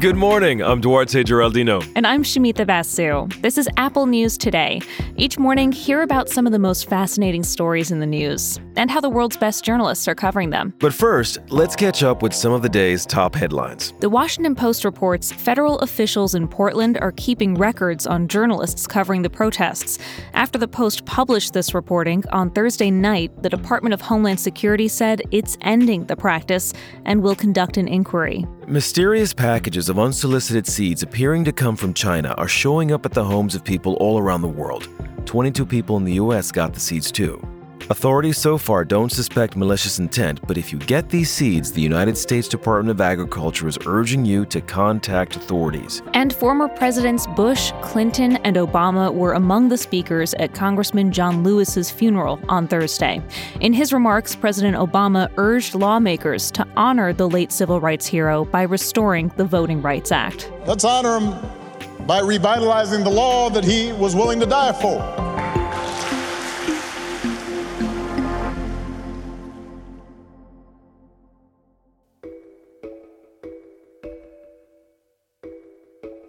Good morning. I'm Duarte Geraldino. And I'm Shamita Basu. This is Apple News Today. Each morning, hear about some of the most fascinating stories in the news and how the world's best journalists are covering them. But first, let's catch up with some of the day's top headlines. The Washington Post reports federal officials in Portland are keeping records on journalists covering the protests. After the Post published this reporting on Thursday night, the Department of Homeland Security said it's ending the practice and will conduct an inquiry. Mysterious packages of unsolicited seeds appearing to come from China are showing up at the homes of people all around the world. 22 people in the US got the seeds too. Authorities so far don't suspect malicious intent, but if you get these seeds, the United States Department of Agriculture is urging you to contact authorities. And former Presidents Bush, Clinton, and Obama were among the speakers at Congressman John Lewis's funeral on Thursday. In his remarks, President Obama urged lawmakers to honor the late civil rights hero by restoring the Voting Rights Act. Let's honor him by revitalizing the law that he was willing to die for.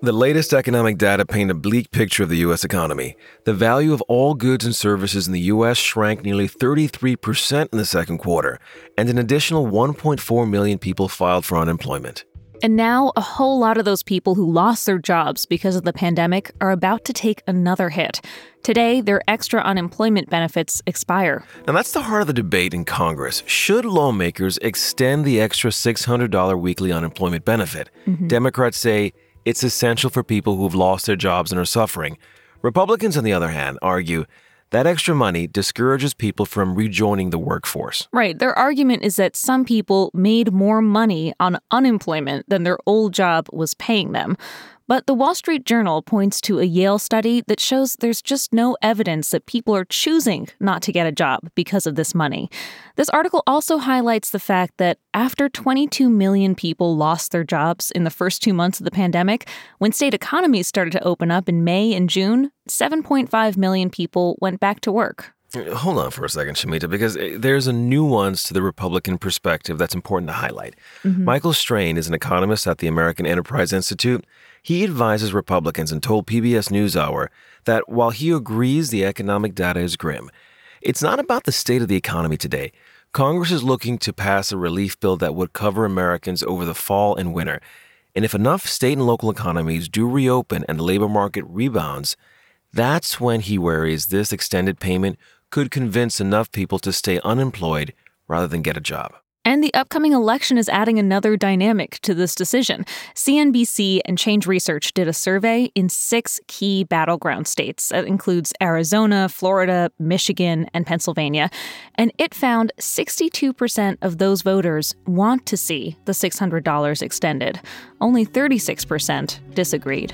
The latest economic data paint a bleak picture of the U.S. economy. The value of all goods and services in the U.S. shrank nearly 33% in the second quarter, and an additional 1.4 million people filed for unemployment. And now, a whole lot of those people who lost their jobs because of the pandemic are about to take another hit. Today, their extra unemployment benefits expire. Now, that's the heart of the debate in Congress. Should lawmakers extend the extra $600 weekly unemployment benefit? Mm-hmm. Democrats say it's essential for people who've lost their jobs and are suffering. Republicans, on the other hand, argue that extra money discourages people from rejoining the workforce. Right. Their argument is that some people made more money on unemployment than their old job was paying them. But the Wall Street Journal points to a Yale study that shows there's just no evidence that people are choosing not to get a job because of this money. This article also highlights the fact that after 22 million people lost their jobs in the first two months of the pandemic, when state economies started to open up in May and June, 7.5 million people went back to work. Hold on for a second, Shamita, because eh, there's a nuance to the Republican perspective that's important to highlight. Mm-hmm. Michael Strain is an economist at the American Enterprise Institute. He advises Republicans and told PBS NewsHour that while he agrees the economic data is grim, it's not about the state of the economy today. Congress is looking to pass a relief bill that would cover Americans over the fall and winter. And if enough state and local economies do reopen and the labor market rebounds, that's when he worries this extended payment could convince enough people to stay unemployed rather than get a job. And the upcoming election is adding another dynamic to this decision. CNBC and Change Research did a survey in six key battleground states. That includes Arizona, Florida, Michigan, and Pennsylvania. And it found 62% of those voters want to see the $600 extended. Only 36% disagreed.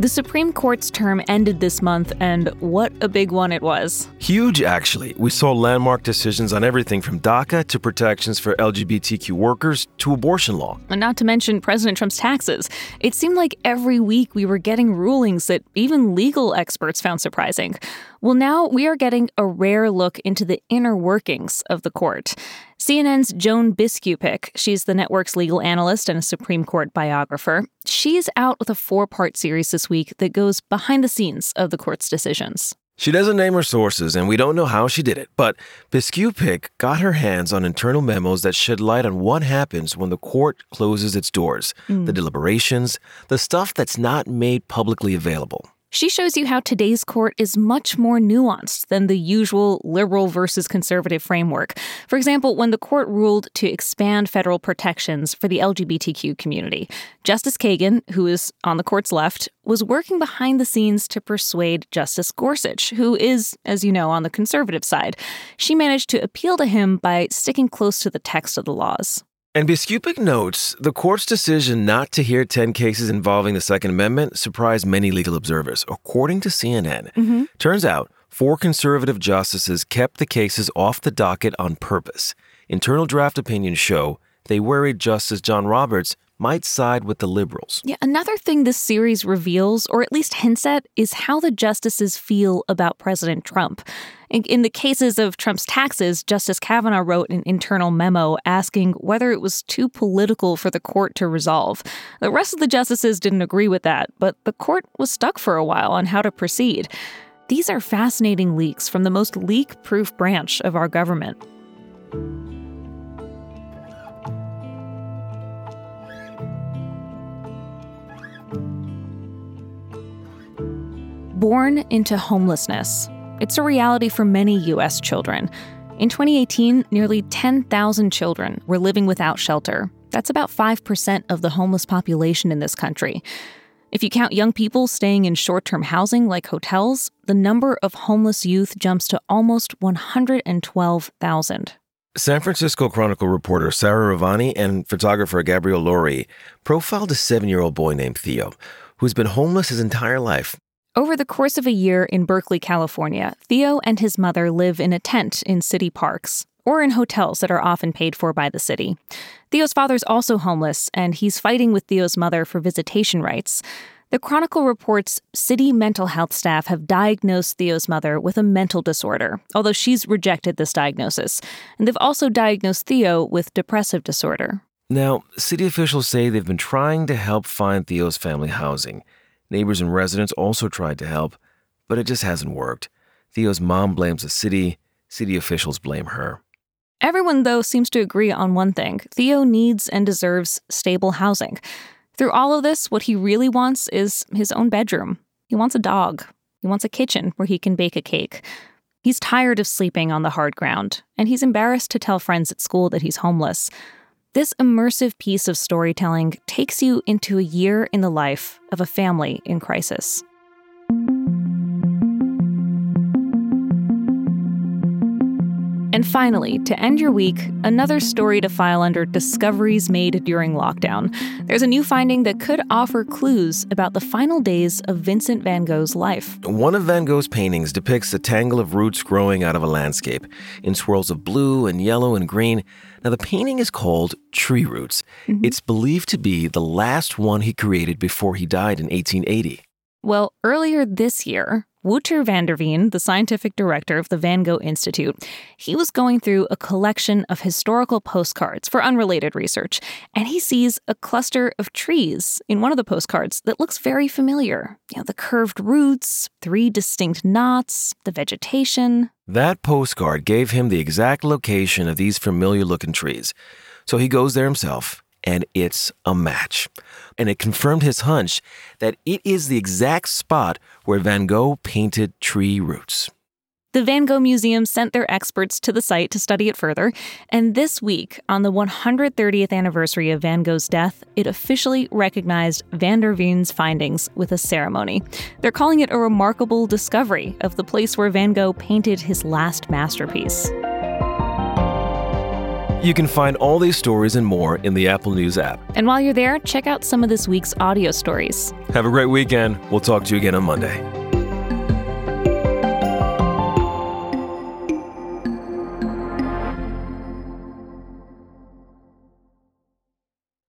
The Supreme Court's term ended this month, and what a big one it was. Huge, actually. We saw landmark decisions on everything from DACA to protections for LGBTQ workers to abortion law. And not to mention President Trump's taxes. It seemed like every week we were getting rulings that even legal experts found surprising. Well, now we are getting a rare look into the inner workings of the court. CNN's Joan Biskupic, she's the network's legal analyst and a Supreme Court biographer. She's out with a four part series this week that goes behind the scenes of the court's decisions. She doesn't name her sources, and we don't know how she did it, but Biskupic got her hands on internal memos that shed light on what happens when the court closes its doors mm. the deliberations, the stuff that's not made publicly available. She shows you how today's court is much more nuanced than the usual liberal versus conservative framework. For example, when the court ruled to expand federal protections for the LGBTQ community, Justice Kagan, who is on the court's left, was working behind the scenes to persuade Justice Gorsuch, who is, as you know, on the conservative side. She managed to appeal to him by sticking close to the text of the laws. And Biskupic notes the court's decision not to hear 10 cases involving the Second Amendment surprised many legal observers. According to CNN, mm-hmm. turns out four conservative justices kept the cases off the docket on purpose. Internal draft opinions show they worried Justice John Roberts might side with the liberals. Yeah, another thing this series reveals, or at least hints at, is how the justices feel about President Trump. In, in the cases of Trump's taxes, Justice Kavanaugh wrote an internal memo asking whether it was too political for the court to resolve. The rest of the justices didn't agree with that, but the court was stuck for a while on how to proceed. These are fascinating leaks from the most leak proof branch of our government. Born into homelessness. It's a reality for many U.S. children. In 2018, nearly 10,000 children were living without shelter. That's about 5% of the homeless population in this country. If you count young people staying in short term housing like hotels, the number of homeless youth jumps to almost 112,000. San Francisco Chronicle reporter Sarah Ravani and photographer Gabrielle Lurie profiled a seven year old boy named Theo, who's been homeless his entire life over the course of a year in Berkeley, California, Theo and his mother live in a tent in city parks or in hotels that are often paid for by the city. Theo's father's also homeless, and he's fighting with Theo's mother for visitation rights. The Chronicle reports city mental health staff have diagnosed Theo's mother with a mental disorder, although she's rejected this diagnosis. And they've also diagnosed Theo with depressive disorder. Now, city officials say they've been trying to help find Theo's family housing. Neighbors and residents also tried to help, but it just hasn't worked. Theo's mom blames the city, city officials blame her. Everyone, though, seems to agree on one thing Theo needs and deserves stable housing. Through all of this, what he really wants is his own bedroom. He wants a dog. He wants a kitchen where he can bake a cake. He's tired of sleeping on the hard ground, and he's embarrassed to tell friends at school that he's homeless. This immersive piece of storytelling takes you into a year in the life of a family in crisis. And finally, to end your week, another story to file under discoveries made during lockdown. There's a new finding that could offer clues about the final days of Vincent van Gogh's life. One of Van Gogh's paintings depicts a tangle of roots growing out of a landscape in swirls of blue and yellow and green. Now, the painting is called Tree Roots. Mm-hmm. It's believed to be the last one he created before he died in 1880. Well, earlier this year, Wouter van der Veen, the scientific director of the Van Gogh Institute, he was going through a collection of historical postcards for unrelated research, and he sees a cluster of trees in one of the postcards that looks very familiar. You know, the curved roots, three distinct knots, the vegetation. That postcard gave him the exact location of these familiar looking trees. So he goes there himself and it's a match. And it confirmed his hunch that it is the exact spot where Van Gogh painted tree roots. The Van Gogh Museum sent their experts to the site to study it further, and this week, on the 130th anniversary of Van Gogh's death, it officially recognized Van der Veen's findings with a ceremony. They're calling it a remarkable discovery of the place where Van Gogh painted his last masterpiece. You can find all these stories and more in the Apple News app. And while you're there, check out some of this week's audio stories. Have a great weekend. We'll talk to you again on Monday.